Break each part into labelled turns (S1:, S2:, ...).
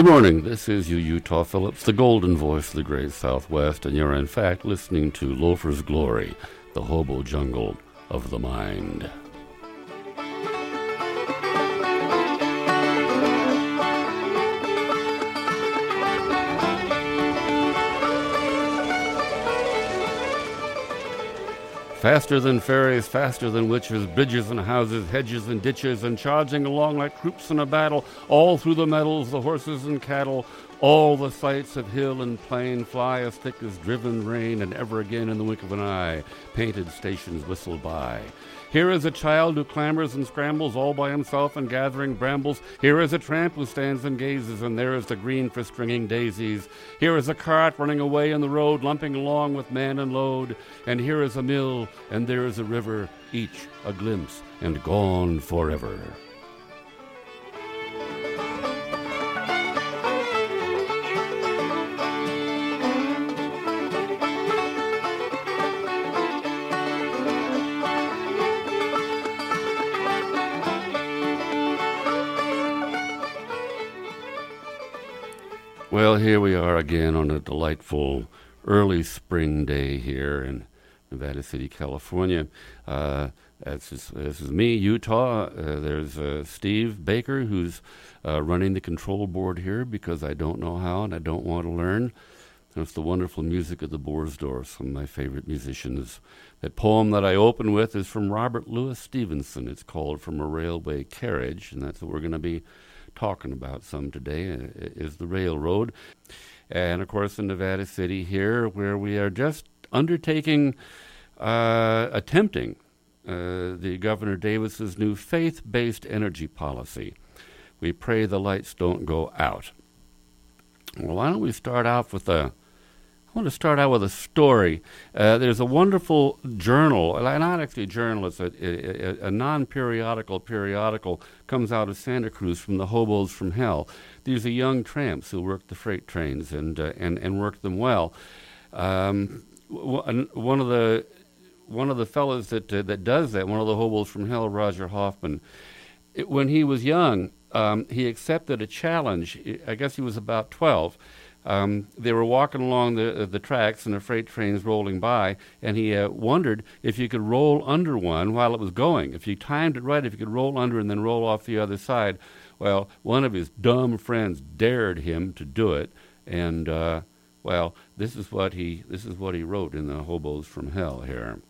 S1: Good morning. This is you, Utah Phillips, the golden voice of the great Southwest, and you're in fact listening to Loafer's Glory, the hobo jungle of the mind. Faster than fairies, faster than witches, bridges and houses, hedges and ditches, and charging along like troops in a battle, all through the meadows, the horses and cattle, all the sights of hill and plain fly as thick as driven rain, and ever again in the wink of an eye, painted stations whistle by. Here is a child who clambers and scrambles all by himself and gathering brambles. Here is a tramp who stands and gazes, and there is the green for stringing daisies. Here is a cart running away in the road, lumping along with man and load. And here is a mill, and there is a river, each a glimpse and gone forever. Well, here we are again on a delightful early spring day here in Nevada City, California. Uh, this, is, me, Utah. Uh, there's uh, Steve Baker, who's uh, running the control board here because I don't know how and I don't want to learn. There's the wonderful music of the Boersdorf, some of my favorite musicians. That poem that I open with is from Robert Louis Stevenson. It's called From a Railway Carriage, and that's what we're going to be talking about some today uh, is the railroad. And of course, in Nevada City here, where we are just undertaking, uh, attempting uh, the Governor Davis's new faith-based energy policy. We pray the lights don't go out. Well, why don't we start off with a I want to start out with a story. Uh, there's a wonderful journal, not actually a journal, it's a, a, a non periodical periodical, comes out of Santa Cruz from the hobos from hell. These are young tramps who work the freight trains and, uh, and, and work them well. Um, one of the one of the fellows that uh, that does that, one of the hobos from hell, Roger Hoffman, it, when he was young, um, he accepted a challenge. I guess he was about twelve um, they were walking along the uh, the tracks and the freight trains rolling by, and he uh, wondered if you could roll under one while it was going. If you timed it right, if you could roll under and then roll off the other side. Well, one of his dumb friends dared him to do it, and uh, well, this is what he this is what he wrote in the Hobos from Hell here.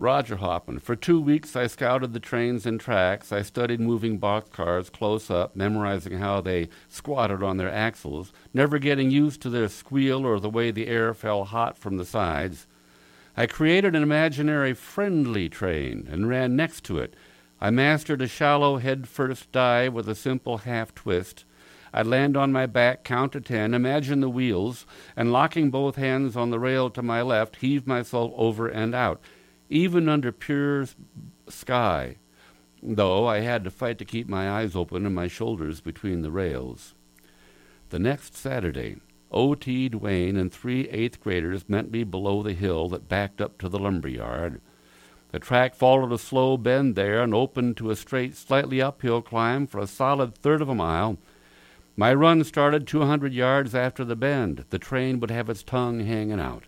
S1: Roger Hoffman. For two weeks, I scouted the trains and tracks. I studied moving boxcars close up, memorizing how they squatted on their axles, never getting used to their squeal or the way the air fell hot from the sides. I created an imaginary friendly train and ran next to it. I mastered a shallow head first dive with a simple half twist. I'd land on my back, count to ten, imagine the wheels, and locking both hands on the rail to my left, heave myself over and out even under pure sky, though I had to fight to keep my eyes open and my shoulders between the rails. The next Saturday, O.T. Duane and three eighth graders met me below the hill that backed up to the lumber yard. The track followed a slow bend there and opened to a straight, slightly uphill climb for a solid third of a mile. My run started 200 yards after the bend. The train would have its tongue hanging out.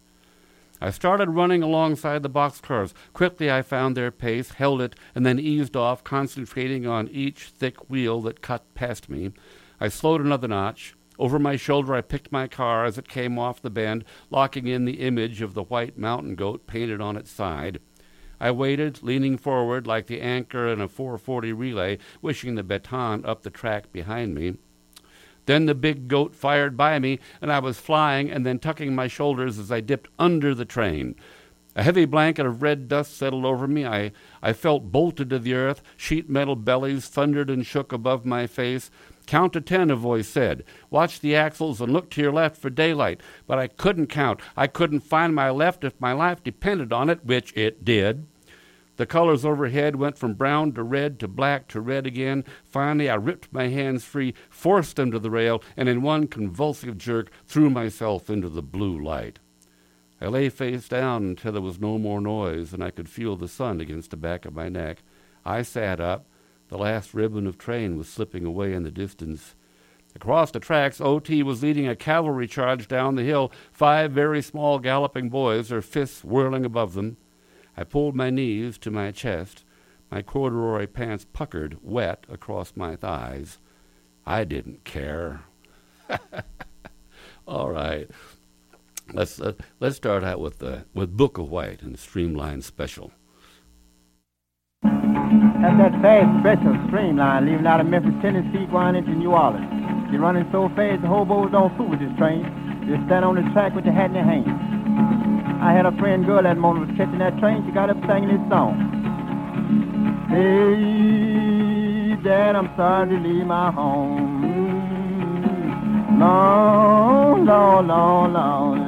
S1: I started running alongside the boxcars. Quickly I found their pace, held it, and then eased off, concentrating on each thick wheel that cut past me. I slowed another notch. Over my shoulder, I picked my car as it came off the bend, locking in the image of the white mountain goat painted on its side. I waited, leaning forward like the anchor in a 440 relay, wishing the baton up the track behind me. Then the big goat fired by me, and I was flying and then tucking my shoulders as I dipped under the train. A heavy blanket of red dust settled over me. I, I felt bolted to the earth. Sheet metal bellies thundered and shook above my face. Count to ten, a voice said. Watch the axles and look to your left for daylight. But I couldn't count. I couldn't find my left if my life depended on it, which it did. The colors overhead went from brown to red to black to red again. Finally, I ripped my hands free, forced them to the rail, and in one convulsive jerk threw myself into the blue light. I lay face down until there was no more noise and I could feel the sun against the back of my neck. I sat up. The last ribbon of train was slipping away in the distance. Across the tracks, O.T. was leading a cavalry charge down the hill, five very small galloping boys, their fists whirling above them. I pulled my knees to my chest, my corduroy pants puckered, wet across my thighs. I didn't care. All right. Let's uh, let's start out with uh, with Bukka White and the Streamline Special.
S2: That's that fast special streamline leaving out of Memphis, Tennessee, going into New Orleans. You're running so fast the hobos don't fool with this train. Just stand on the track with your hat in your hand. I had a friend girl that morning was catching that train. She got up singing this song. Hey, Dad, I'm sorry to leave my home. Long, long, long, long.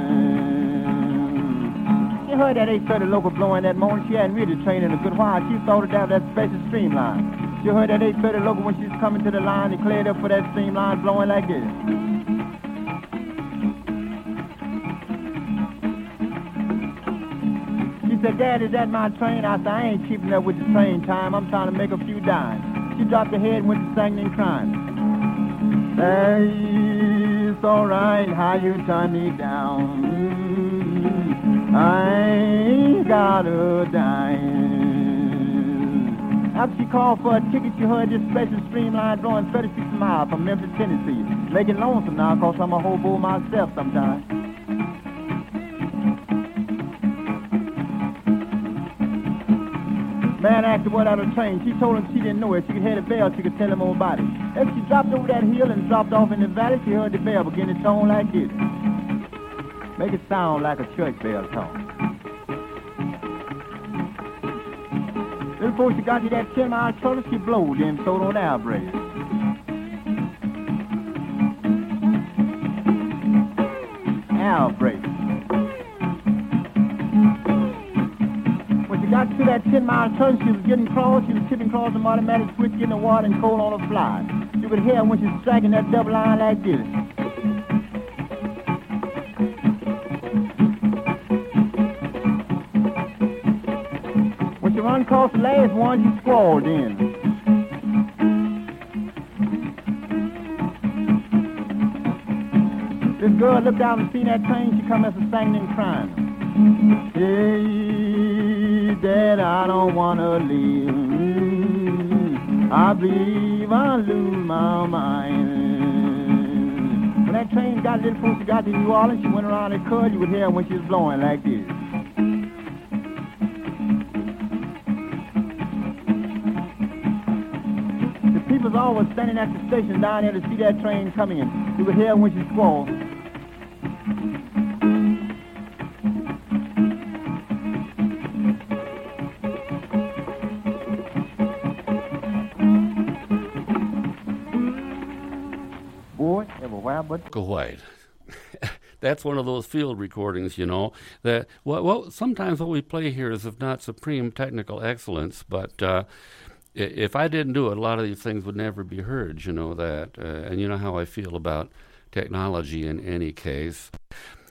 S2: She heard that 830 local blowing that morning. She hadn't really trained in a good while. She thought it down that special streamline. She heard that 830 local when she was coming to the line. They cleared up for that streamline blowing like this. Said, Dad, is that my train? I said, I ain't keeping up with the train time. I'm trying to make a few dimes. She dropped her head and went to singing and crying. Hey, it's alright how you turn me down. I ain't got a dime. After she called for a ticket, she heard this special streamline drawing 36 miles from Memphis, Tennessee. Making lonesome now, cause I'm a hobo myself sometimes. Man asked her what out of the train. She told him she didn't know it. She could hear the bell. She could tell him all about it. As she dropped over that hill and dropped off in the valley, she heard the bell begin to tone like this. Make it sound like a church bell tone. Then before she got to that 10 mile trailer, she blowed them sold on brake. Air brake. 10 mile turn, she was getting close. She was tipping across the automatic switch, getting the water and coal on the fly. You could hear when she was striking that double line like this. When she run across the last one, he squalled in. This girl looked out and seen that train, she come as a singing and crying. Hey, Dad, I don't wanna leave. I believe I lose my mind. When that train got little she got to New Orleans, she went around the curve, you would hear when she was blowing like this. The people's always standing at the station down there to see that train coming in. You could hear when she squalled.
S1: that's one of those field recordings, you know. That well, well, sometimes what we play here is, if not supreme technical excellence, but uh, if I didn't do it, a lot of these things would never be heard. You know that, uh, and you know how I feel about technology in any case.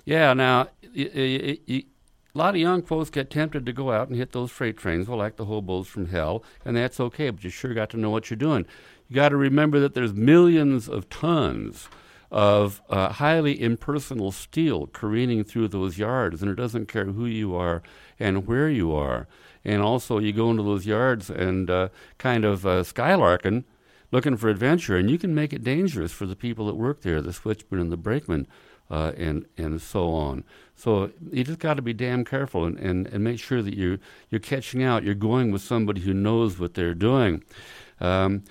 S1: Yeah, now a lot of young folks get tempted to go out and hit those freight trains, well, like the hobos from hell, and that's okay. But you sure got to know what you're doing. You got to remember that there's millions of tons of uh, highly impersonal steel careening through those yards, and it doesn't care who you are and where you are and also you go into those yards and uh, kind of uh, skylarking, looking for adventure, and you can make it dangerous for the people that work there, the switchman and the brakeman, uh, and and so on. So you just got to be damn careful and, and, and make sure that you you're catching out. You're going with somebody who knows what they're doing. Um,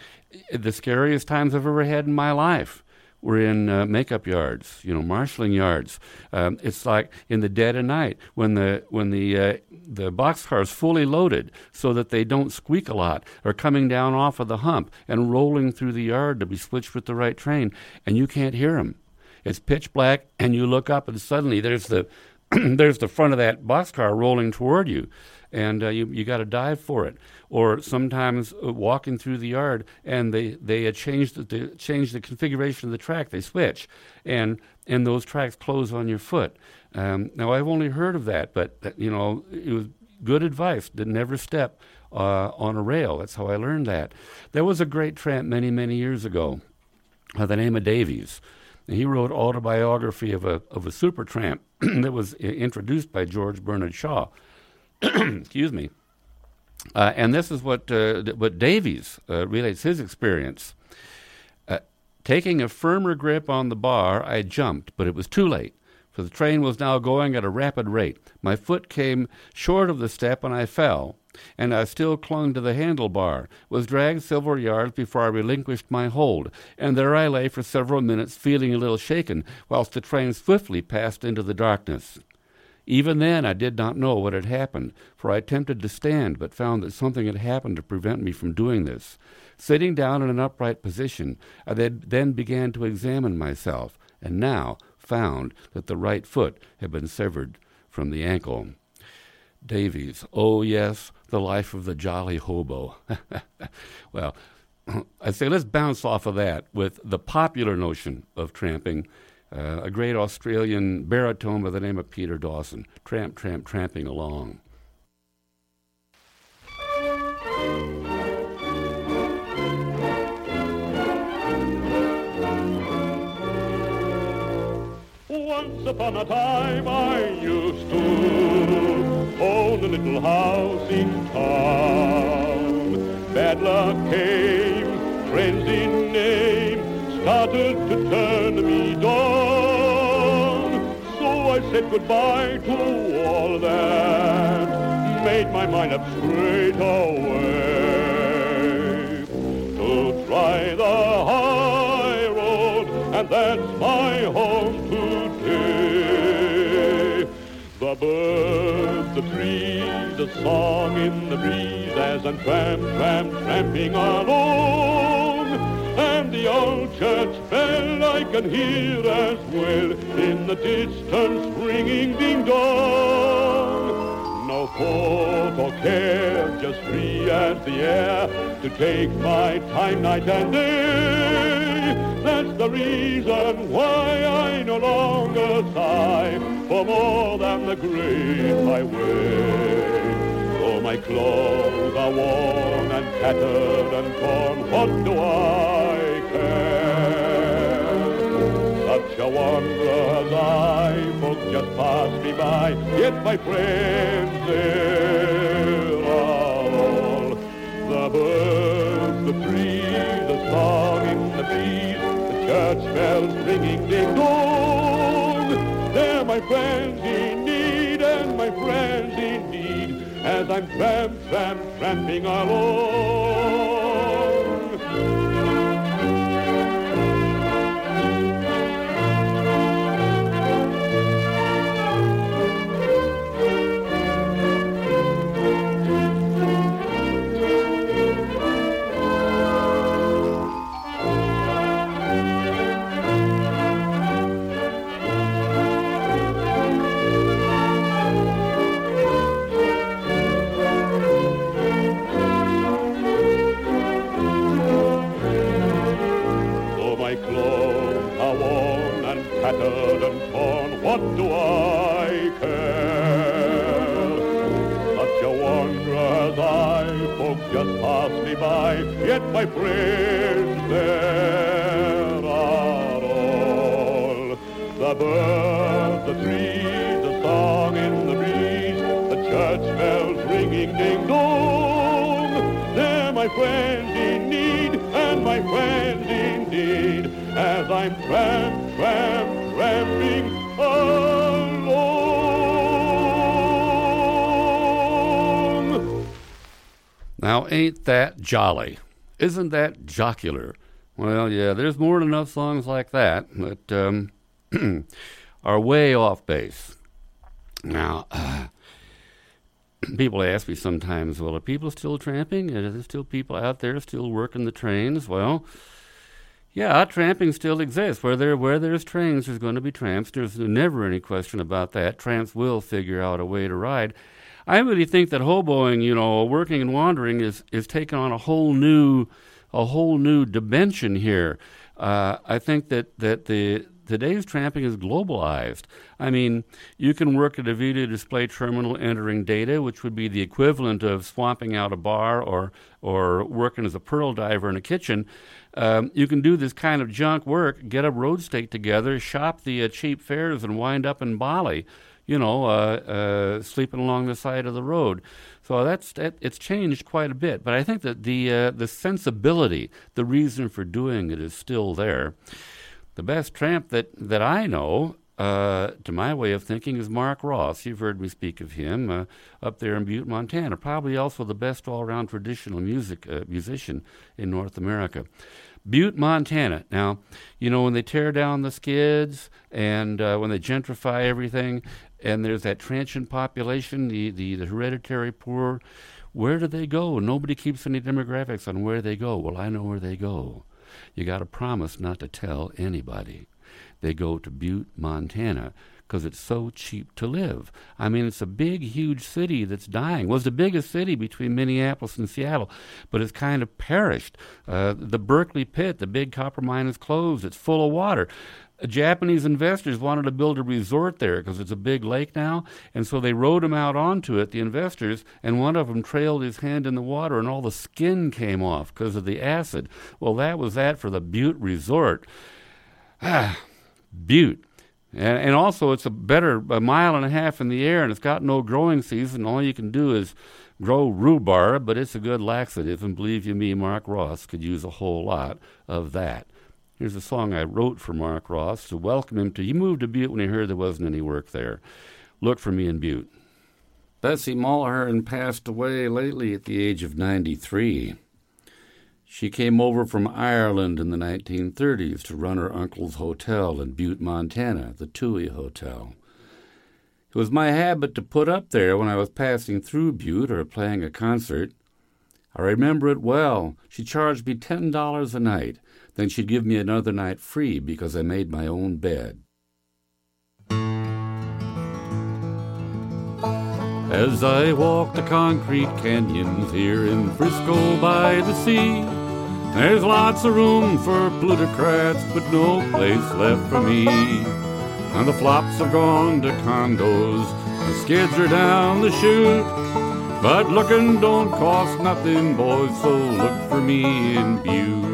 S1: the scariest times I've ever had in my life were in uh, makeup yards, you know, marshaling yards. Um, it's like in the dead of night when the when the uh, the boxcar is fully loaded, so that they don't squeak a lot, or coming down off of the hump and rolling through the yard to be switched with the right train, and you can't hear them. It's pitch black, and you look up, and suddenly there's the there's the front of that boxcar rolling toward you and uh, you you got to dive for it. Or sometimes uh, walking through the yard and they they uh, change the change the configuration of the track. They switch, and and those tracks close on your foot. Um, now I've only heard of that, but uh, you know it was good advice to never step uh, on a rail. That's how I learned that. There was a great tramp many, many years ago by the name of Davies. He wrote autobiography of a of a super tramp that was introduced by George Bernard Shaw. Excuse me. Uh, and this is what uh, what Davies uh, relates his experience. Uh, taking a firmer grip on the bar, I jumped, but it was too late, the train was now going at a rapid rate. My foot came short of the step, and I fell and I still clung to the handlebar, was dragged several yards before I relinquished my hold, and there I lay for several minutes, feeling a little shaken, whilst the train swiftly passed into the darkness. Even then I did not know what had happened, for I attempted to stand, but found that something had happened to prevent me from doing this. Sitting down in an upright position, I then began to examine myself, and now found that the right foot had been severed from the ankle. Davies, oh yes, the life of the jolly hobo. well, I say let's bounce off of that with the popular notion of tramping. Uh, a great Australian baritone by the name of Peter Dawson, tramp, tramp, tramping along.
S3: Once upon a time I used to own a little house in town. Bad luck came, friends in name, started to turn me down. So I said goodbye to all that, made my mind up straight away to try the high road, and that's The birds the trees, a song in the breeze as I'm tramp, tramp, tramping along. And the old church bell I can hear as well in the distance ringing ding dong. No thought or care, just free as the air to take my time night and day. That's the reason why I no longer sigh for more than the great highway. Oh, my clothes are worn and tattered and torn, what do I care? Such a wanderer as I, folks just pass me by, yet my friends there are all. The birds, the trees, the song in the breeze, the church bells ringing ding dong. As I'm tramp, tramp, tramping along. tattered and torn, what do I care? Such a wanderer as I, folks just pass me by, yet my friends there are all. The birds, the trees, the song in the breeze, the church bells ringing ding-dong. They're my friends in need, and my friends indeed, as I'm tramp, tramp,
S1: Ain't that jolly? Isn't that jocular? Well, yeah, there's more than enough songs like that that um, are way off base. Now, uh, people ask me sometimes, well, are people still tramping? Are there still people out there still working the trains? Well, yeah, tramping still exists. Where there where there's trains, there's going to be tramps. There's never any question about that. Tramps will figure out a way to ride. I really think that hoboing, you know, working and wandering is is taking on a whole new a whole new dimension here. Uh, I think that that the today's tramping is globalized. I mean, you can work at a video display terminal entering data, which would be the equivalent of swamping out a bar or or working as a pearl diver in a kitchen. Um, you can do this kind of junk work, get a road stake together, shop the uh, cheap fares, and wind up in Bali. You know, uh, uh, sleeping along the side of the road. So that's that, it's changed quite a bit. But I think that the uh, the sensibility, the reason for doing it, is still there. The best tramp that that I know uh, to my way of thinking, is Mark Ross. You've heard me speak of him uh, up there in Butte, Montana. Probably also the best all-around traditional music uh, musician in North America. Butte, Montana. Now, you know when they tear down the skids and uh, when they gentrify everything, and there's that transient population, the, the, the hereditary poor. Where do they go? Nobody keeps any demographics on where they go. Well, I know where they go. You got to promise not to tell anybody they go to Butte, Montana, because it's so cheap to live. I mean, it's a big, huge city that's dying. Was the biggest city between Minneapolis and Seattle, but it's kind of perished. Uh, the Berkeley pit, the big copper mine, is closed. It's full of water. Japanese investors wanted to build a resort there because it's a big lake now, and so they rowed him out onto it, the investors, and one of them trailed his hand in the water and all the skin came off because of the acid. Well, that was that for the Butte Resort. Ah, Butte. And, and also, it's a better a mile and a half in the air, and it's got no growing season. All you can do is grow rhubarb, but it's a good laxative. And believe you me, Mark Ross could use a whole lot of that. Here's a song I wrote for Mark Ross to welcome him to. He moved to Butte when he heard there wasn't any work there. Look for me in Butte. Bessie Mulhern passed away lately at the age of 93. She came over from Ireland in the 1930s to run her uncle's hotel in Butte, Montana, the Toohey Hotel. It was my habit to put up there when I was passing through Butte or playing a concert. I remember it well. She charged me $10 a night. Then she'd give me another night free because I made my own bed. As I walk the concrete canyons here in Frisco by the sea, there's lots of room for plutocrats, but no place left for me. And the flops have gone to condos, the skids are down the chute. But looking don't cost nothing, boys, so look for me in Butte.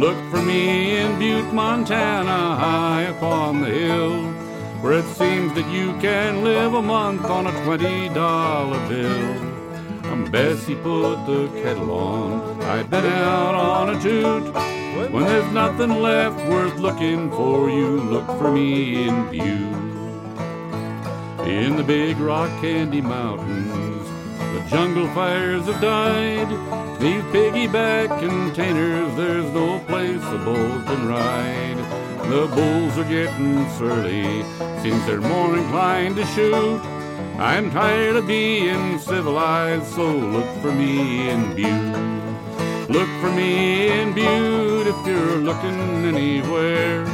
S1: Look for me in Butte, Montana, high upon the hill, where it seems that you can live a month on a $20 bill. And Bessie put the kettle on. I've been out on a toot. When there's nothing left worth looking for, you look for me in Butte. In the big rock candy mountains, the jungle fires have died. These piggyback containers, there's no place a bull can ride. The bulls are getting surly, seems they're more inclined to shoot. I'm tired of being civilized, so look for me in Butte. Look for me in Butte if you're looking anywhere.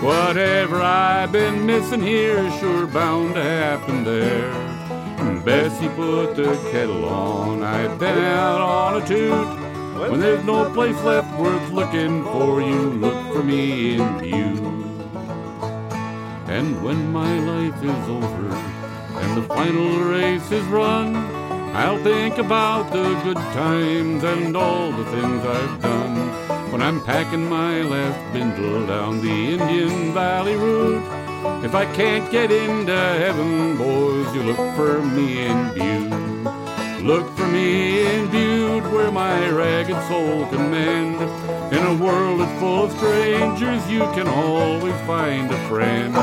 S1: Whatever I've been missing here is sure bound to happen there. Mm, Bessie put the kettle on, I've been out on a toot. When there's no place left worth looking for, you look for me in Butte. And when my life is over, and the final race is run, I'll think about the good times and all the things I've done. When I'm packing my last bindle down the Indian Valley route, if I can't get into heaven, boys, you look for me in Butte. Look for me in Butte, where my ragged soul can mend. In a world that's full of strangers, you can always find a friend.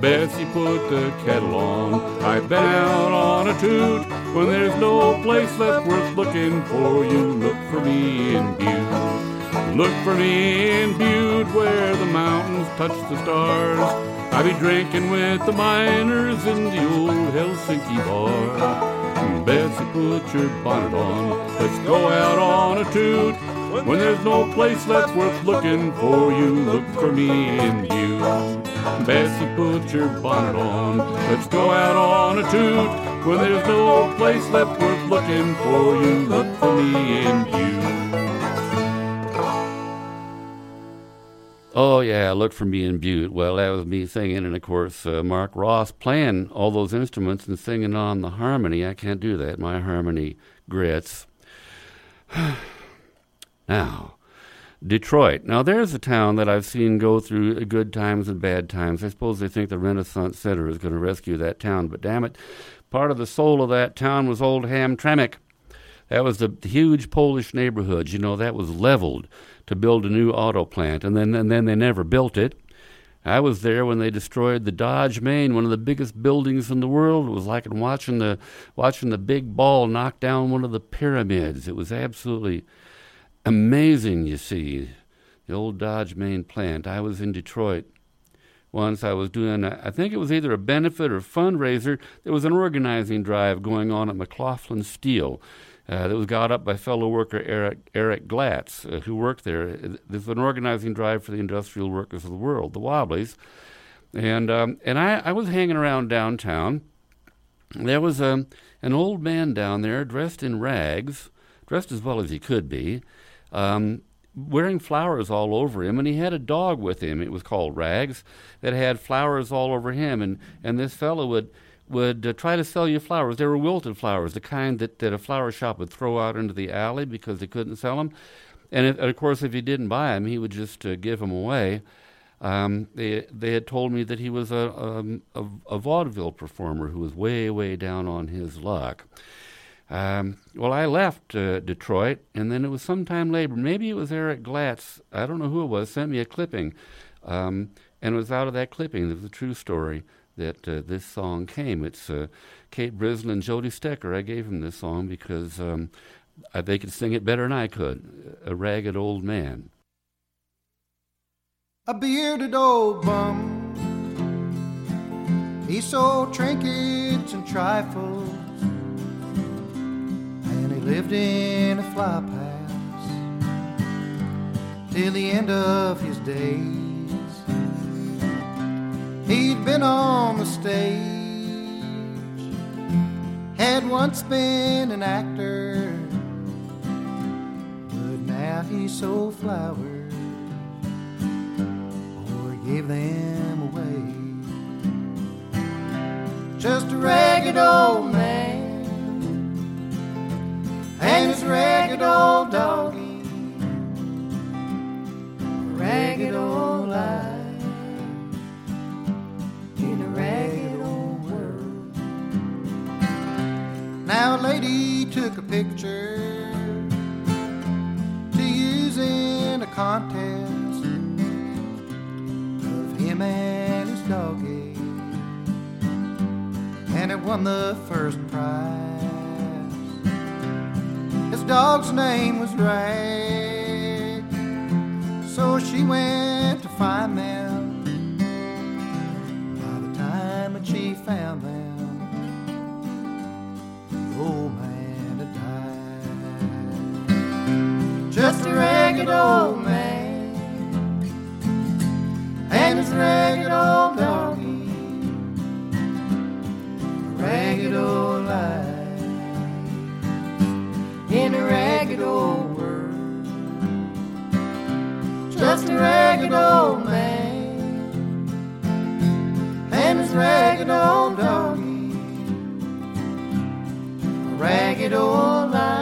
S1: Bessie put the kettle on. I've been out on a toot. When there's no place left worth looking for, you look for me in Butte. Look for me in Butte where the mountains touch the stars. I be drinking with the miners in the old Helsinki bar. Bessie, put your bonnet on. Let's go out on a toot. When there's no place left worth looking for, you look for me in Butte. Bessie, put your bonnet on. Let's go out on a toot. When there's no place left worth looking for, you look for me and you. Oh yeah, look for me in Butte. Well, that was me singing, and of course uh, Mark Ross playing all those instruments and singing on the harmony. I can't do that. My harmony grits. now, Detroit. Now there's a town that I've seen go through good times and bad times. I suppose they think the Renaissance Center is going to rescue that town, but damn it, part of the soul of that town was Old Hamtramck. That was the huge Polish neighborhood. You know, that was leveled to build a new auto plant, and then and then they never built it. I was there when they destroyed the Dodge Main, one of the biggest buildings in the world. It was like watching the watching the big ball knock down one of the pyramids. It was absolutely amazing. You see, the old Dodge Main plant. I was in Detroit once. I was doing, a, I think it was either a benefit or fundraiser. There was an organizing drive going on at McLaughlin Steel uh, that was got up by fellow worker Eric, Eric Glatz, uh, who worked there. There's an organizing drive for the industrial workers of the world, the Wobblies. And, um, and I, I was hanging around downtown. There was a, um, an old man down there dressed in rags, dressed as well as he could be, um, wearing flowers all over him, and he had a dog with him. It was called Rags, that had flowers all over him, and, and this fellow would would uh, try to sell you flowers. They were wilted flowers, the kind that, that a flower shop would throw out into the alley because they couldn't sell them. And, if, and of course, if you didn't buy them, he would just uh, give them away. Um, they they had told me that he was a, um, a, a vaudeville performer who was way way down on his luck. Um, well, I left uh, Detroit, and then it was sometime later. Maybe it was Eric Glatz. I don't know who it was. Sent me a clipping, um, and it was out of that clipping. It was a true story that uh, this song came. It's uh, Kate Brislin and Jody Stecker. I gave them this song because um, I, they could sing it better than I could. A ragged old man.
S4: A bearded old bum. He sold trinkets and trifles, and he lived in a flop house till the end of his days. He'd been on the stage, had once been an actor, but now he sold flowers or gave them away. Just a ragged old man and his ragged old took a picture to use in a contest of him and his doggy, and it won the first prize. His dog's name was Rag, so she went to find them. By the time that she found them, ragged old man. And his ragged old doggy, ragged old life. In a ragged old world. Just a ragged old man. And his ragged old doggy. Ragged old life.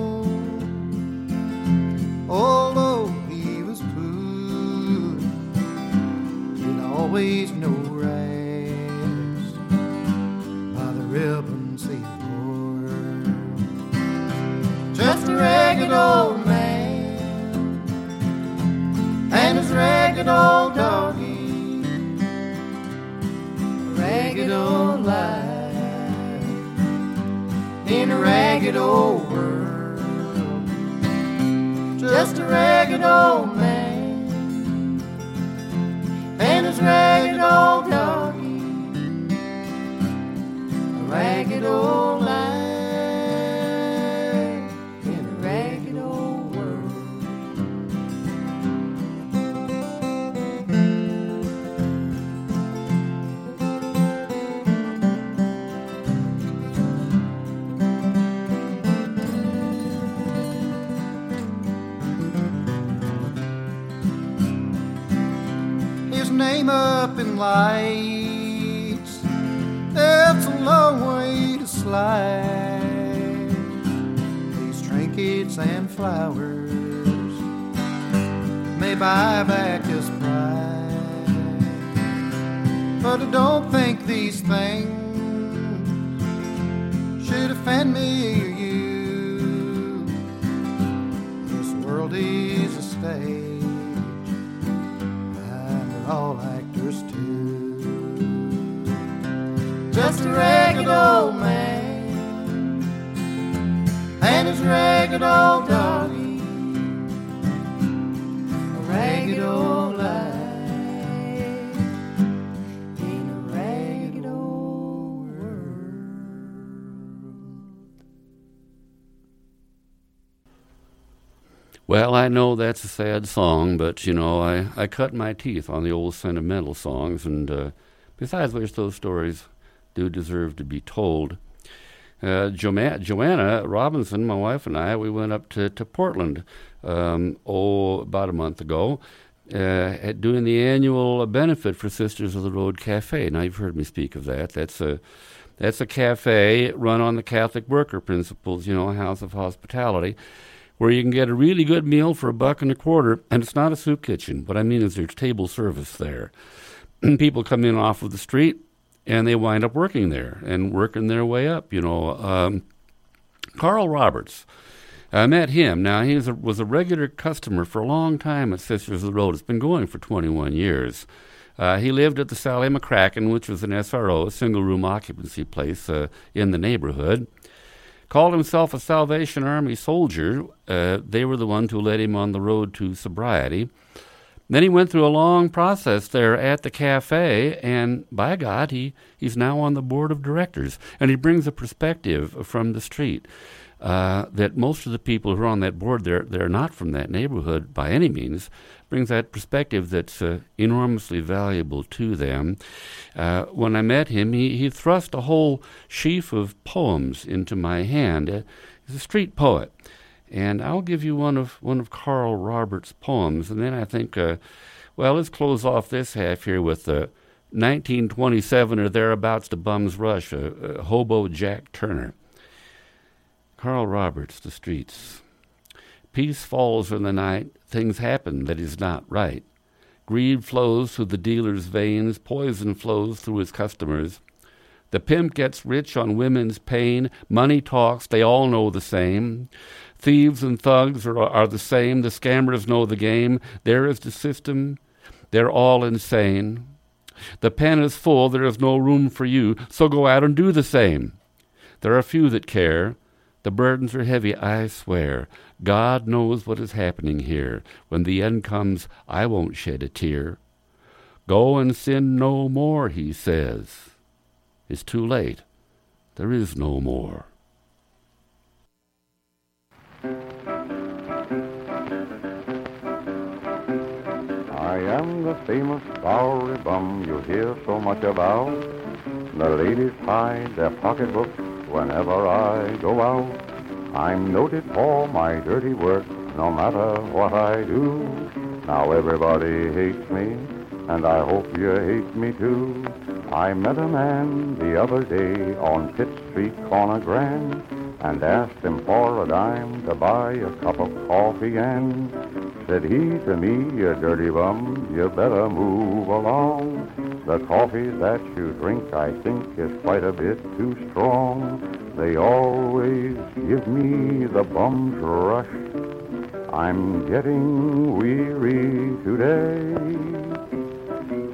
S4: name up in lights, that's a long way to slide. These trinkets and flowers may buy back his pride, but I don't think these things should offend me all actors too. Just a ragged old man and his ragged old doggy, a ragged old
S1: Well, I know that's a sad song, but you know, I, I cut my teeth on the old sentimental songs, and uh, besides which, those stories do deserve to be told. Uh, Joma- Joanna Robinson, my wife and I, we went up to, to Portland, um, oh, about a month ago, uh, at doing the annual benefit for Sisters of the Road Cafe. Now, you've heard me speak of that. That's a that's a cafe run on the Catholic worker principles, you know, a house of hospitality where you can get a really good meal for a buck and a quarter, and it's not a soup kitchen. What I mean is there's table service there. People come in off of the street, and they wind up working there and working their way up. You know, um, Carl Roberts. I met him. Now he was a, was a regular customer for a long time at Sisters of the Road. It's been going for 21 years. Uh, he lived at the Sally McCracken, which was an SRO, a single room occupancy place uh, in the neighborhood called himself a Salvation Army soldier. Uh, they were the ones who led him on the road to sobriety. Then he went through a long process there at the cafe, and by God, he, he's now on the board of directors. And he brings a perspective from the street uh, that most of the people who are on that board, they're, they're not from that neighborhood by any means, brings that perspective that's uh, enormously valuable to them. Uh, when I met him, he, he thrust a whole sheaf of poems into my hand. Uh, he's a street poet. And I'll give you one of one of Carl Roberts' poems, and then I think, uh, well, let's close off this half here with uh, 1927 or thereabouts to Bum's Rush, uh, uh, Hobo Jack Turner. Carl Roberts, The Streets. Peace falls in the night, things happen that is not right. Greed flows through the dealer's veins, poison flows through his customers. The pimp gets rich on women's pain, money talks, they all know the same. Thieves and thugs are, are the same, the scammers know the game. There is the system, they're all insane. The pen is full, there is no room for you, so go out and do the same. There are few that care. The burdens are heavy, I swear. God knows what is happening here. When the end comes, I won't shed a tear. Go and sin no more, he says. It's too late. There is no more.
S5: I am the famous Bowery bum you hear so much about. The ladies hide their pocketbooks whenever I go out. I'm noted for my dirty work, no matter what I do. Now everybody hates me, and I hope you hate me too. I met a man the other day on Pitt Street, corner Grand, and asked him for a dime to buy a cup of coffee and Said he to me, you dirty bum, you better move along. The coffee that you drink, I think, is quite a bit too strong. They always give me the bum's rush. I'm getting weary today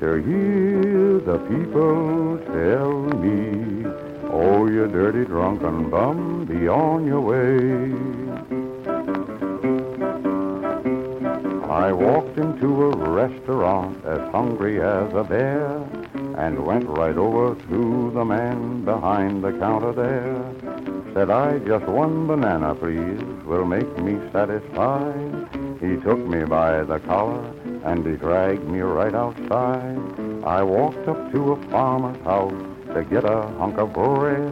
S5: to hear the people tell me, Oh, you dirty drunken bum, be on your way. I walked into a restaurant as hungry as a bear and went right over to the man behind the counter there. Said I just one banana, please, will make me satisfied. He took me by the collar and he dragged me right outside. I walked up to a farmer's house to get a hunk of bread.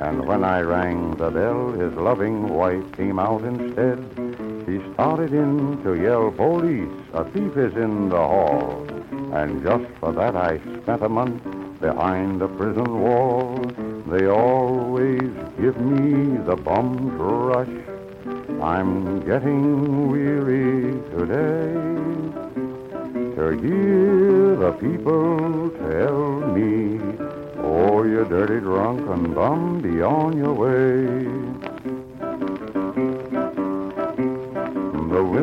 S5: And when I rang the bell, his loving wife came out instead. He started in to yell, Police, a thief is in the hall. And just for that I spent a month behind the prison wall. They always give me the bum's rush. I'm getting weary today to hear the people tell me, Oh, you dirty drunken bum, be on your way.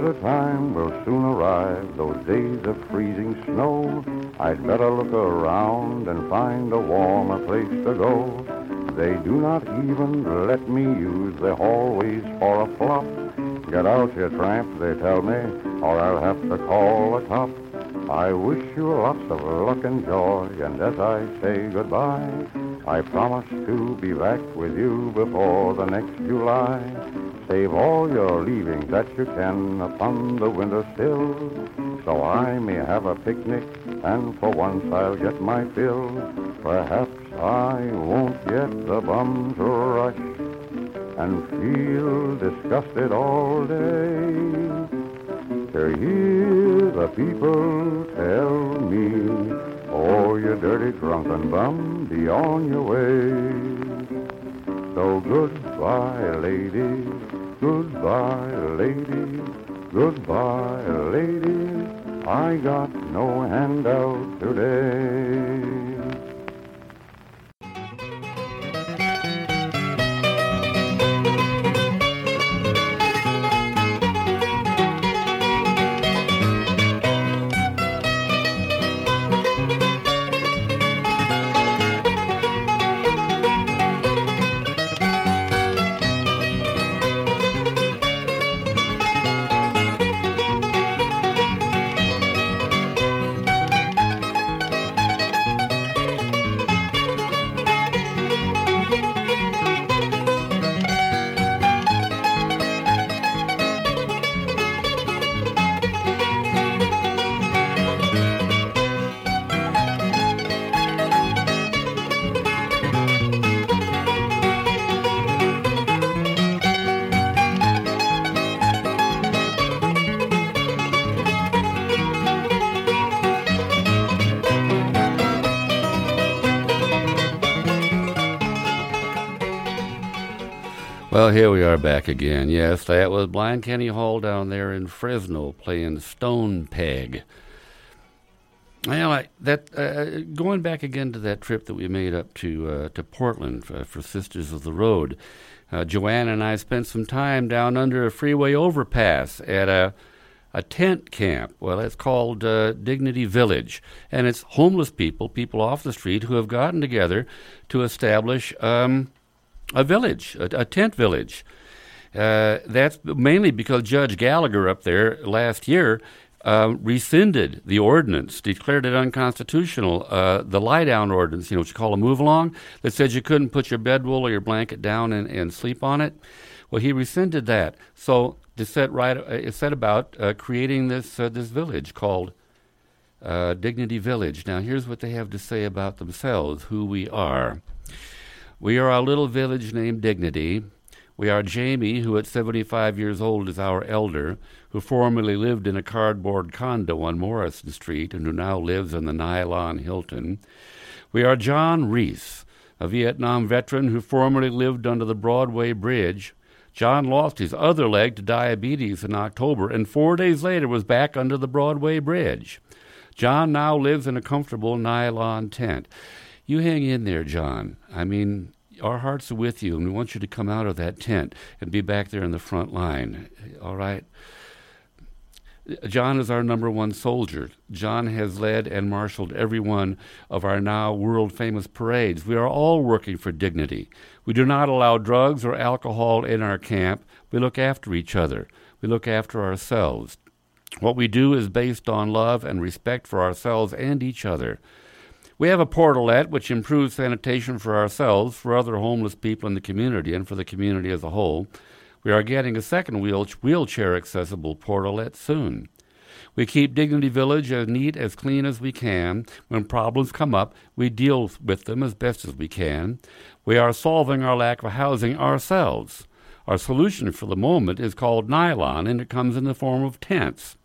S5: Winter time will soon arrive, those days of freezing snow. I'd better look around and find a warmer place to go. They do not even let me use the hallways for a flop. Get out, you tramp, they tell me, or I'll have to call a cop. I wish you lots of luck and joy, and as I say goodbye, I promise to be back with you before the next July. Save all your leavings that you can upon the window sill, so I may have a picnic, and for once I'll get my fill. Perhaps I won't get the bum's rush and feel disgusted all day to hear the people tell me, Oh, you dirty drunken bum, be on your way. So goodbye, lady, Goodbye, lady. Goodbye, lady. I got no handout today.
S1: Well, here we are back again. Yes, that was Blind Kenny Hall down there in Fresno playing Stone Peg. Well, I, that uh, going back again to that trip that we made up to uh, to Portland for, for, Sisters of the Road. Uh, Joanne and I spent some time down under a freeway overpass at a a tent camp. Well, it's called uh, Dignity Village, and it's homeless people, people off the street, who have gotten together to establish. Um, a village, a, a tent village. Uh, that's mainly because Judge Gallagher up there last year uh, rescinded the ordinance, declared it unconstitutional. Uh, the lie down ordinance, you know, what you call a move along, that said you couldn't put your bedroll or your blanket down and, and sleep on it. Well, he rescinded that. So to set right, uh, it set about uh, creating this uh, this village called Dignity Village. Now, here's what they have to say about themselves: who we are. We are a little village named Dignity. We are Jamie, who at 75 years old is our elder, who formerly lived in a cardboard condo on Morrison Street and who now lives in the Nylon Hilton. We are John Reese, a Vietnam veteran who formerly lived under the Broadway Bridge, John lost his other leg to diabetes in October and four days later was back under the Broadway Bridge. John now lives in a comfortable nylon tent. You hang in there, John. I mean, our hearts are with you, and we want you to come out of that tent and be back there in the front line. All right? John is our number one soldier. John has led and marshaled every one of our now world famous parades. We are all working for dignity. We do not allow drugs or alcohol in our camp. We look after each other. We look after ourselves. What we do is based on love and respect for ourselves and each other. We have a portalette which improves sanitation for ourselves, for other homeless people in the community, and for the community as a whole. We are getting a second wheel- wheelchair accessible portalette soon. We keep Dignity Village as neat, as clean as we can. When problems come up, we deal with them as best as we can. We are solving our lack of housing ourselves. Our solution for the moment is called nylon, and it comes in the form of tents.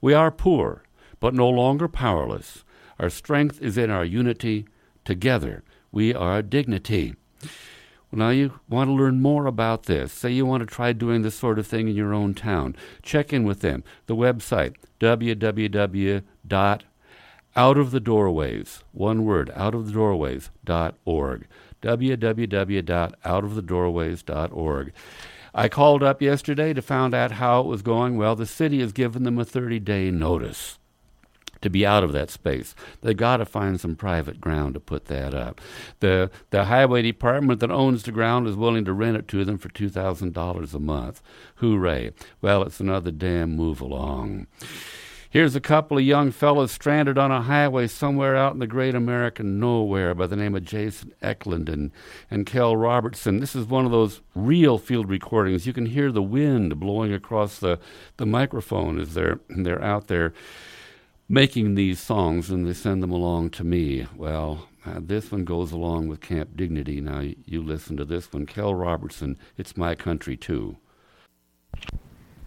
S1: We are poor, but no longer powerless. Our strength is in our unity. Together, we are dignity. Well, now you want to learn more about this. Say you want to try doing this sort of thing in your own town. Check in with them. The website, www.outofthedoorways, one word, outofthedoorways.org. www.outofthedoorways.org. I called up yesterday to find out how it was going. Well, the city has given them a 30 day notice to be out of that space. They got to find some private ground to put that up. The the highway department that owns the ground is willing to rent it to them for two thousand dollars a month. Hooray! Well, it's another damn move along. Here's a couple of young fellows stranded on a highway somewhere out in the great American nowhere by the name of Jason Eklund and, and Kell Robertson. This is one of those real field recordings. You can hear the wind blowing across the, the microphone as they're, they're out there making these songs and they send them along to me. Well, uh, this one goes along with Camp Dignity. Now you listen to this one. Kell Robertson, It's My Country Too.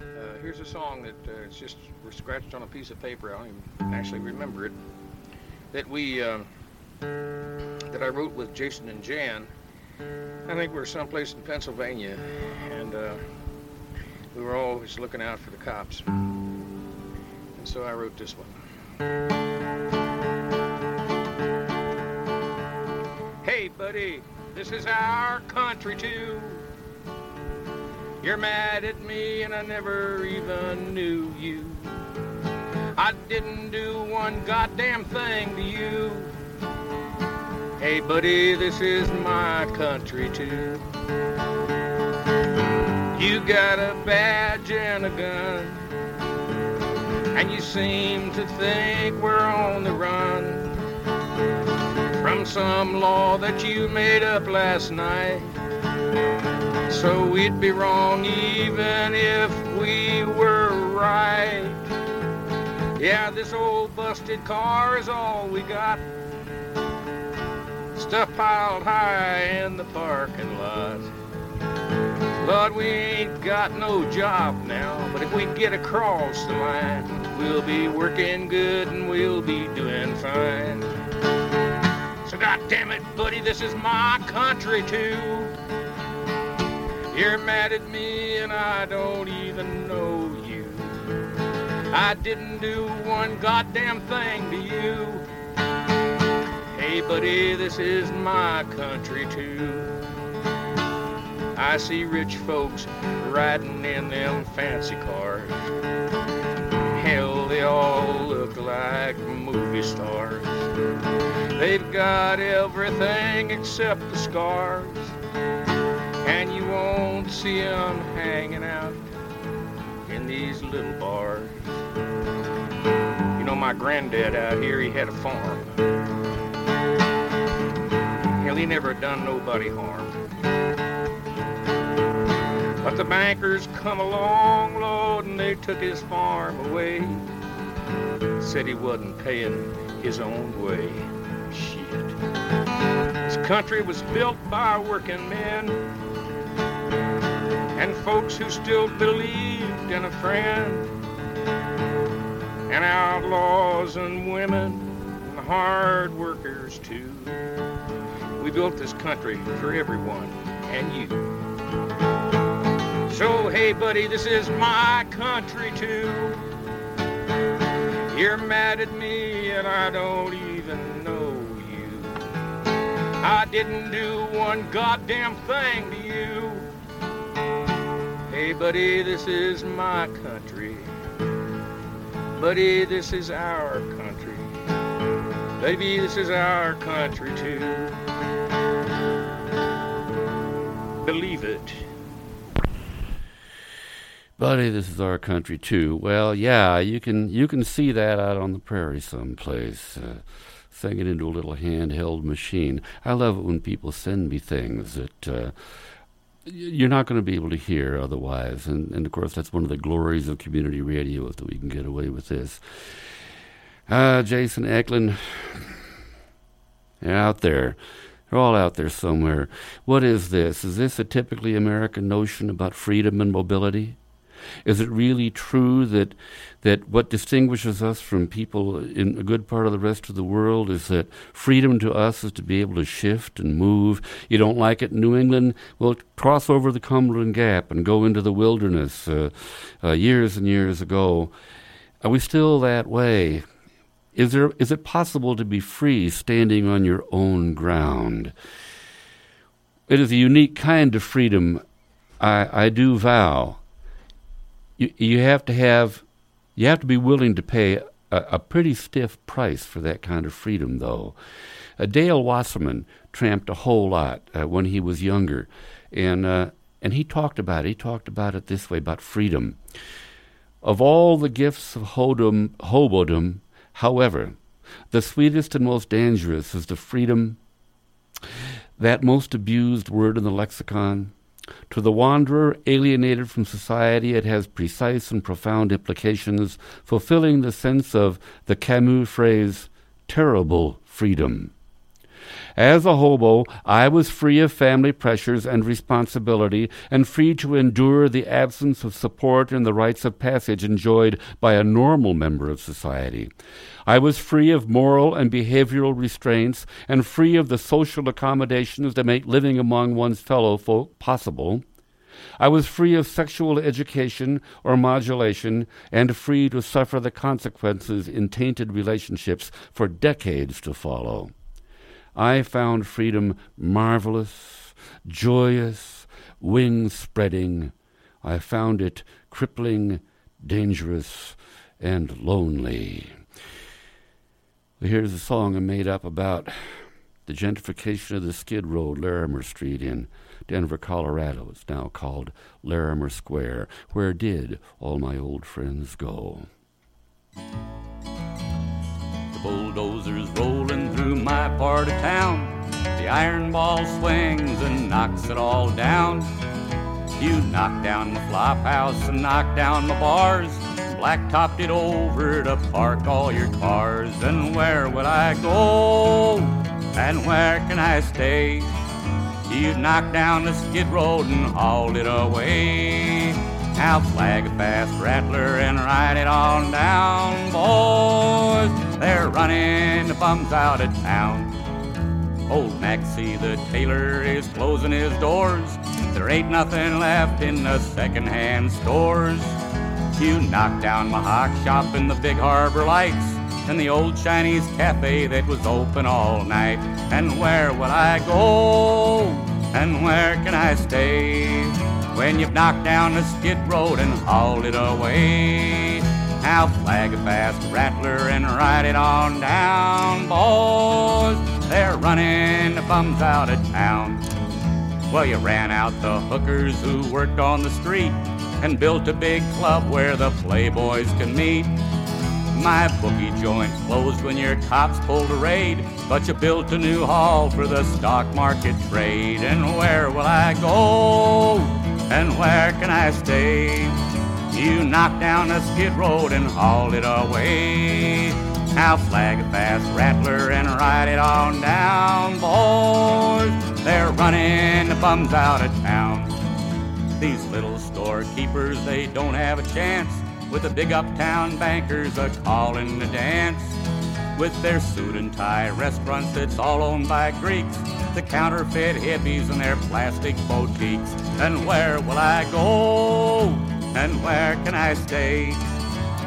S6: Uh, here's a song that uh, it's just scratched on a piece of paper. I don't even actually remember it. That we um, that I wrote with Jason and Jan. I think we were someplace in Pennsylvania, and uh, we were always looking out for the cops. And so I wrote this one. Hey, buddy, this is our country too. You're mad at me and I never even knew you. I didn't do one goddamn thing to you. Hey, buddy, this is my country too. You got a badge and a gun, and you seem to think we're on the run from some law that you made up last night. So we'd be wrong even if we were right. Yeah, this old busted car is all we got. Stuff piled high in the parking lot. Lord, we ain't got no job now, but if we get across the line, we'll be working good and we'll be doing fine. So God damn it, buddy, this is my country too. You're mad at me and I don't even know you. I didn't do one goddamn thing to you. Hey, buddy, this is my country too. I see rich folks riding in them fancy cars. They all look like movie stars. They've got everything except the scars and you won't see 'em hanging out in these little bars. You know, my granddad out here, he had a farm. Hell, he never done nobody harm. But the bankers come along, Lord, and they took his farm away. Said he wasn't paying his own way. Shit. This country was built by working men and folks who still believed in a friend, and outlaws and women and hard workers too. We built this country for everyone and you. So, hey, buddy, this is my country too. You're mad at me and I don't even know you. I didn't do one goddamn thing to you. Hey, buddy, this is my country. Buddy, this is our country. Baby, this is our country too. Believe it.
S1: Buddy, this is our country too. Well, yeah, you can you can see that out on the prairie someplace. Uh, it into a little handheld machine. I love it when people send me things that uh, you're not going to be able to hear otherwise. And, and of course, that's one of the glories of community radio is that we can get away with this. Uh, Jason Eklund, out there. They're all out there somewhere. What is this? Is this a typically American notion about freedom and mobility? Is it really true that that what distinguishes us from people in a good part of the rest of the world is that freedom to us is to be able to shift and move? You don't like it in New England? Well, cross over the Cumberland Gap and go into the wilderness. Uh, uh, years and years ago, are we still that way? Is there is it possible to be free standing on your own ground? It is a unique kind of freedom. I, I do vow you, you have to have you have to be willing to pay a, a pretty stiff price for that kind of freedom, though. Uh, Dale Wasserman tramped a whole lot uh, when he was younger, and uh, and he talked about it. He talked about it this way about freedom. Of all the gifts of hodom, hobodom, however, the sweetest and most dangerous is the freedom, that most abused word in the lexicon, to the wanderer alienated from society, it has precise and profound implications, fulfilling the sense of the Camus phrase, terrible freedom. As a hobo, I was free of family pressures and responsibility, and free to endure the absence of support and the rites of passage enjoyed by a normal member of society. I was free of moral and behavioral restraints, and free of the social accommodations that make living among one's fellow folk possible. I was free of sexual education or modulation, and free to suffer the consequences in tainted relationships for decades to follow. I found freedom marvelous, joyous, wing spreading. I found it crippling, dangerous, and lonely. Here's a song I made up about the gentrification of the Skid Row, Larimer Street in Denver, Colorado. It's now called Larimer Square. Where did all my old friends go?
S7: The bulldozers rolling my part of town. The iron ball swings and knocks it all down. You knock down my flop house and knock down my bars. Blacktopped it over to park all your cars. And where would I go? And where can I stay? You'd knock down the skid road and haul it away. Now flag a fast rattler and ride it on down, boys. They're running the bums out of town. Old Maxie the tailor is closing his doors. There ain't nothing left in the second-hand stores. You knock down my hock shop in the big harbor lights and the old Chinese cafe that was open all night. And where will I go? And where can I stay? when you've knocked down the skid road and hauled it away. Now flag a fast rattler and ride it on down, boys. They're running the bums out of town. Well, you ran out the hookers who worked on the street and built a big club where the playboys can meet. My bookie joint closed when your cops pulled a raid, but you built a new hall for the stock market trade. And where will I go? and where can I stay? You knock down the skid road and haul it away. Now flag a fast rattler and ride it on down, boys. They're running the bums out of town. These little storekeepers, they don't have a chance with the big uptown bankers a calling to dance. with their suit and tie restaurants that's all owned by Greeks, the counterfeit hippies and their plastic boutiques. And where will I go? And where can I stay?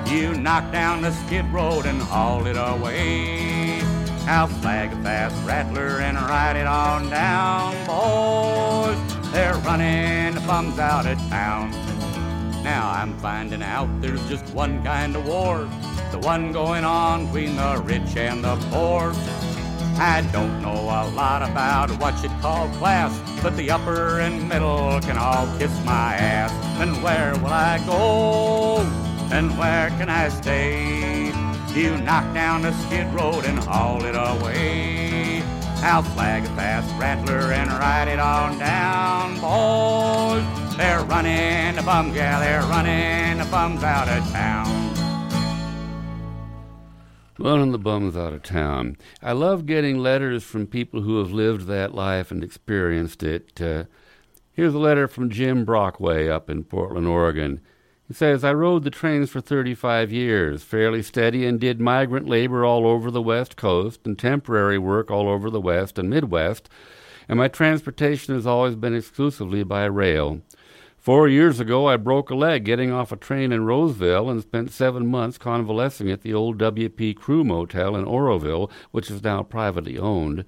S7: You knock down the skid road and haul it away. I'll flag a fast rattler and ride it on down, boys. They're running the bums out of town. Now I'm finding out there's just one kind of war, the one going on between the rich and the poor. I don't know a lot about what you'd call class, but the upper and middle can all kiss my ass. And where will I go? And where can I stay? You knock down the skid road and haul it away. I'll flag a fast rattler and ride it on down, boys. They're running the bums, yeah, they're running the bums out of town.
S1: Running the bums out of town. I love getting letters from people who have lived that life and experienced it. Uh, here's a letter from Jim Brockway up in Portland, Oregon. He says, I rode the trains for 35 years, fairly steady, and did migrant labor all over the West Coast and temporary work all over the West and Midwest, and my transportation has always been exclusively by rail. Four years ago, I broke a leg getting off a train in Roseville and spent seven months convalescing at the old WP Crew Motel in Oroville, which is now privately owned.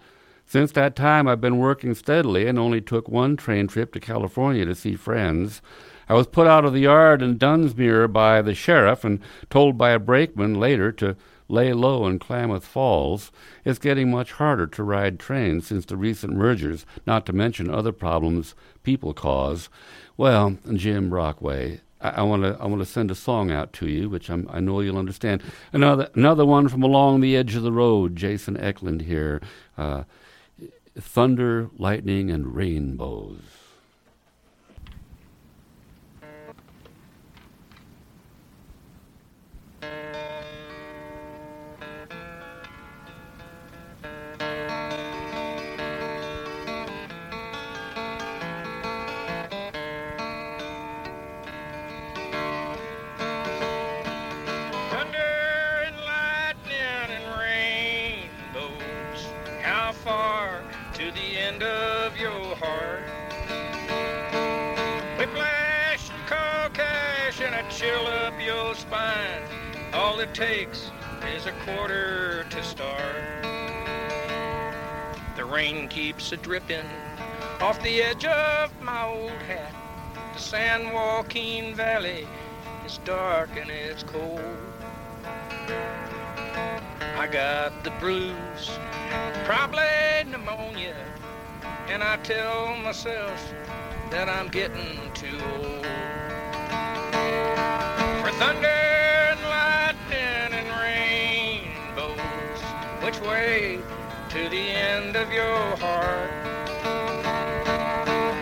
S1: Since that time, I've been working steadily and only took one train trip to California to see friends. I was put out of the yard in Dunsmuir by the sheriff and told by a brakeman later to lay low in Klamath Falls. It's getting much harder to ride trains since the recent mergers, not to mention other problems people cause. Well, Jim Brockway, I want to I want to send a song out to you, which I'm, i know you'll understand. Another another one from along the edge of the road. Jason Eklund here. Uh, Thunder, lightning, and rainbows.
S6: Rain keeps a dripping off the edge of my old hat. The San Joaquin Valley is dark and it's cold. I got the blues, probably pneumonia, and I tell myself that I'm getting too old. For thunder and lightning and rainbows, which way to the end of your heart.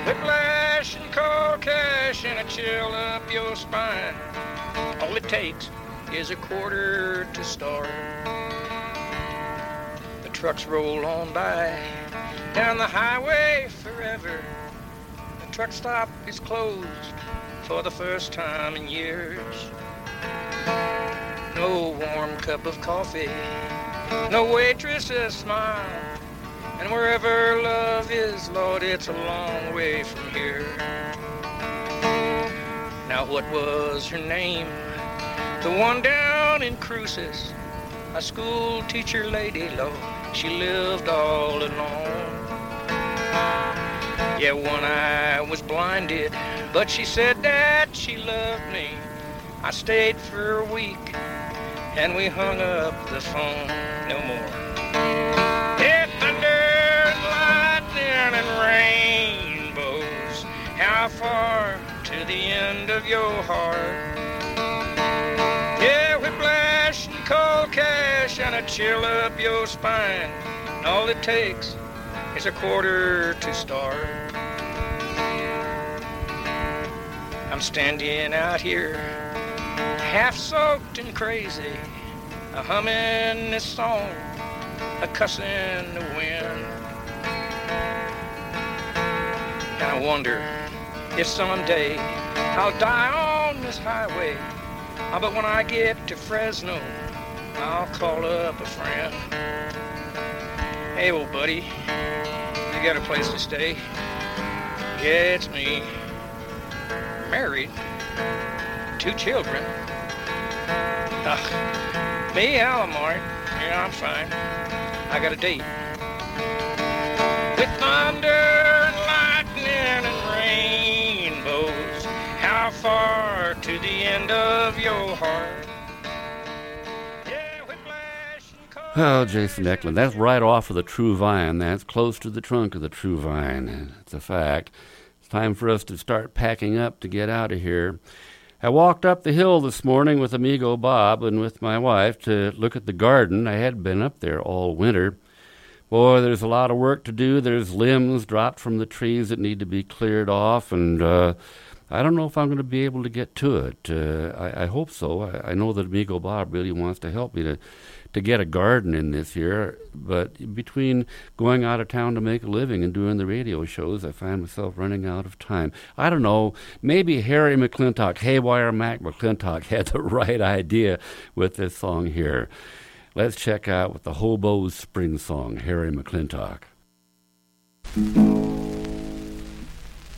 S6: Whiplash and cold cash and a chill up your spine. All it takes is a quarter to start. The trucks roll on by down the highway forever. The truck stop is closed for the first time in years. No warm cup of coffee no waitresses smile. And wherever love is, Lord, it's a long way from here. Now, what was her name? The one down in Cruces, a school teacher lady, Lord, she lived all alone. Yeah, one eye was blinded, but she said that she loved me. I stayed for a week and we hung up the phone no more. It thunder and lightning and rainbows. How far to the end of your heart? Yeah, whiplash and cold cash and a chill up your spine. And all it takes is a quarter to start. I'm standing out here half soaked and crazy, a humming this song, a cussing the wind. And I wonder if someday I'll die on this highway. Oh, but when I get to Fresno, I'll call up a friend. Hey, old buddy, you got a place to stay? Yeah, it's me. Married, two children. Ugh. Me, Alamart. Yeah, I'm fine. I got a date. With thunder and lightning and rainbows, how far to the end of your heart?
S1: Oh, Jason Eklund, that's right off of the True Vine. That's close to the trunk of the True Vine. It's a fact. It's time for us to start packing up to get out of here. I walked up the hill this morning with amigo Bob and with my wife to look at the garden. I hadn't been up there all winter. Boy, there's a lot of work to do. There's limbs dropped from the trees that need to be cleared off, and uh, I don't know if I'm going to be able to get to it. Uh, I, I hope so. I, I know that amigo Bob really wants to help me to to get a garden in this year. But between going out of town to make a living and doing the radio shows, I find myself running out of time. I don't know. Maybe Harry McClintock, Haywire Mac McClintock, had the right idea with this song here. Let's check out with the Hobo's Spring Song, Harry McClintock.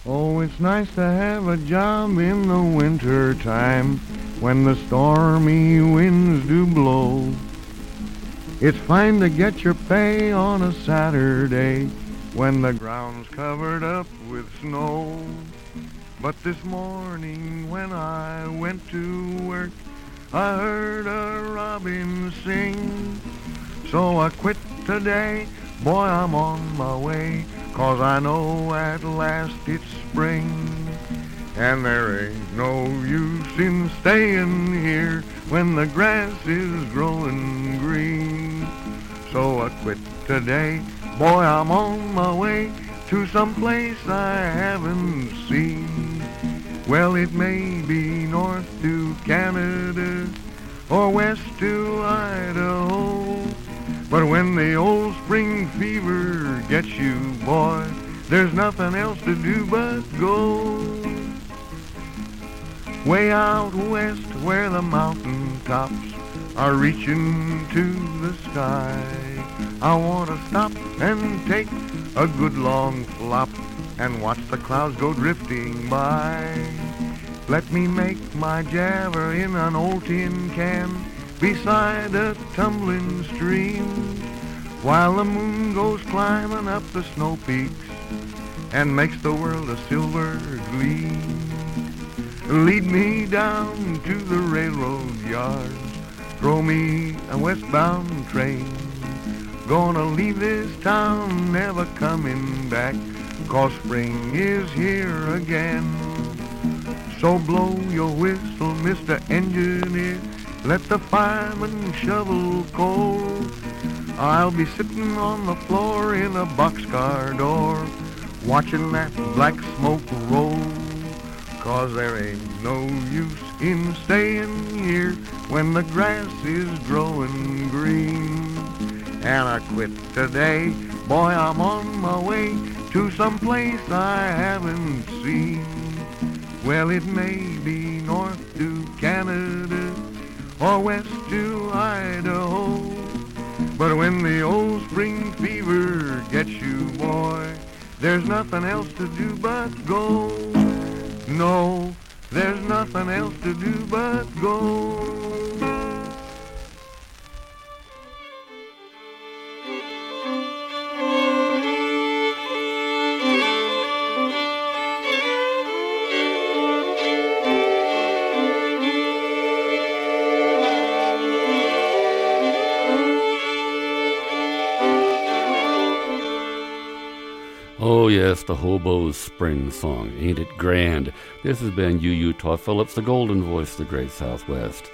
S8: Oh, it's nice to have a job in the winter time when the stormy winds do blow. It's fine to get your pay on a Saturday when the ground's covered up with snow. But this morning when I went to work, I heard a robin sing. So I quit today, boy, I'm on my way, 'cause I know at last it's spring. And there ain't no use in staying here when the grass is growing green. So I quit today, boy, I'm on my way to some place I haven't seen. Well, it may be north to Canada or west to Idaho. But when the old spring fever gets you, boy, there's nothing else to do but go. Way out west where the mountain tops are reaching to the sky. I want to stop and take a good long flop and watch the clouds go drifting by. Let me make my jabber in an old tin can beside a tumbling stream while the moon goes climbing up the snow peaks and makes the world a silver gleam. Lead me down to the railroad yards, throw me a westbound train. Gonna leave this town, never coming back, 'cause spring is here again. So blow your whistle, Mr. Engineer, let the fireman shovel coal. I'll be sitting on the floor in a boxcar door, watching that black smoke roll. Cause there ain't no use in staying here when the grass is growing green. And I quit today, boy, I'm on my way to some place I haven't seen. Well, it may be north to Canada or west to Idaho. But when the old spring fever gets you, boy, there's nothing else to do but go. No, there's nothing else to do but go.
S1: Yes, the hobo's spring song. Ain't it grand? This has been you, Utah Phillips, the golden voice of the great Southwest.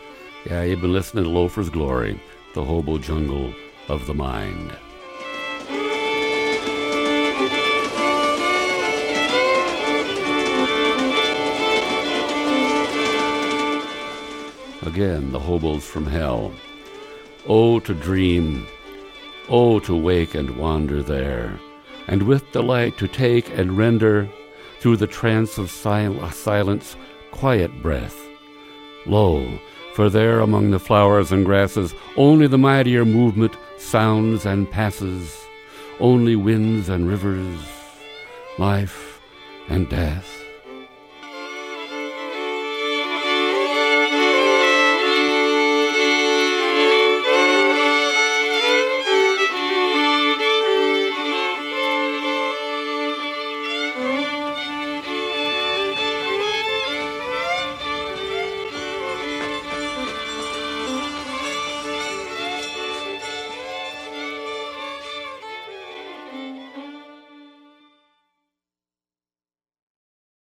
S1: Yeah, you've been listening to Loafer's Glory, the hobo jungle of the mind. Again, the hobos from hell. Oh, to dream, oh, to wake and wander there and with delight to take and render through the trance of sil- uh, silence quiet breath. Lo, For there among the flowers and grasses only the mightier movement sounds and passes, only winds and rivers, life and death.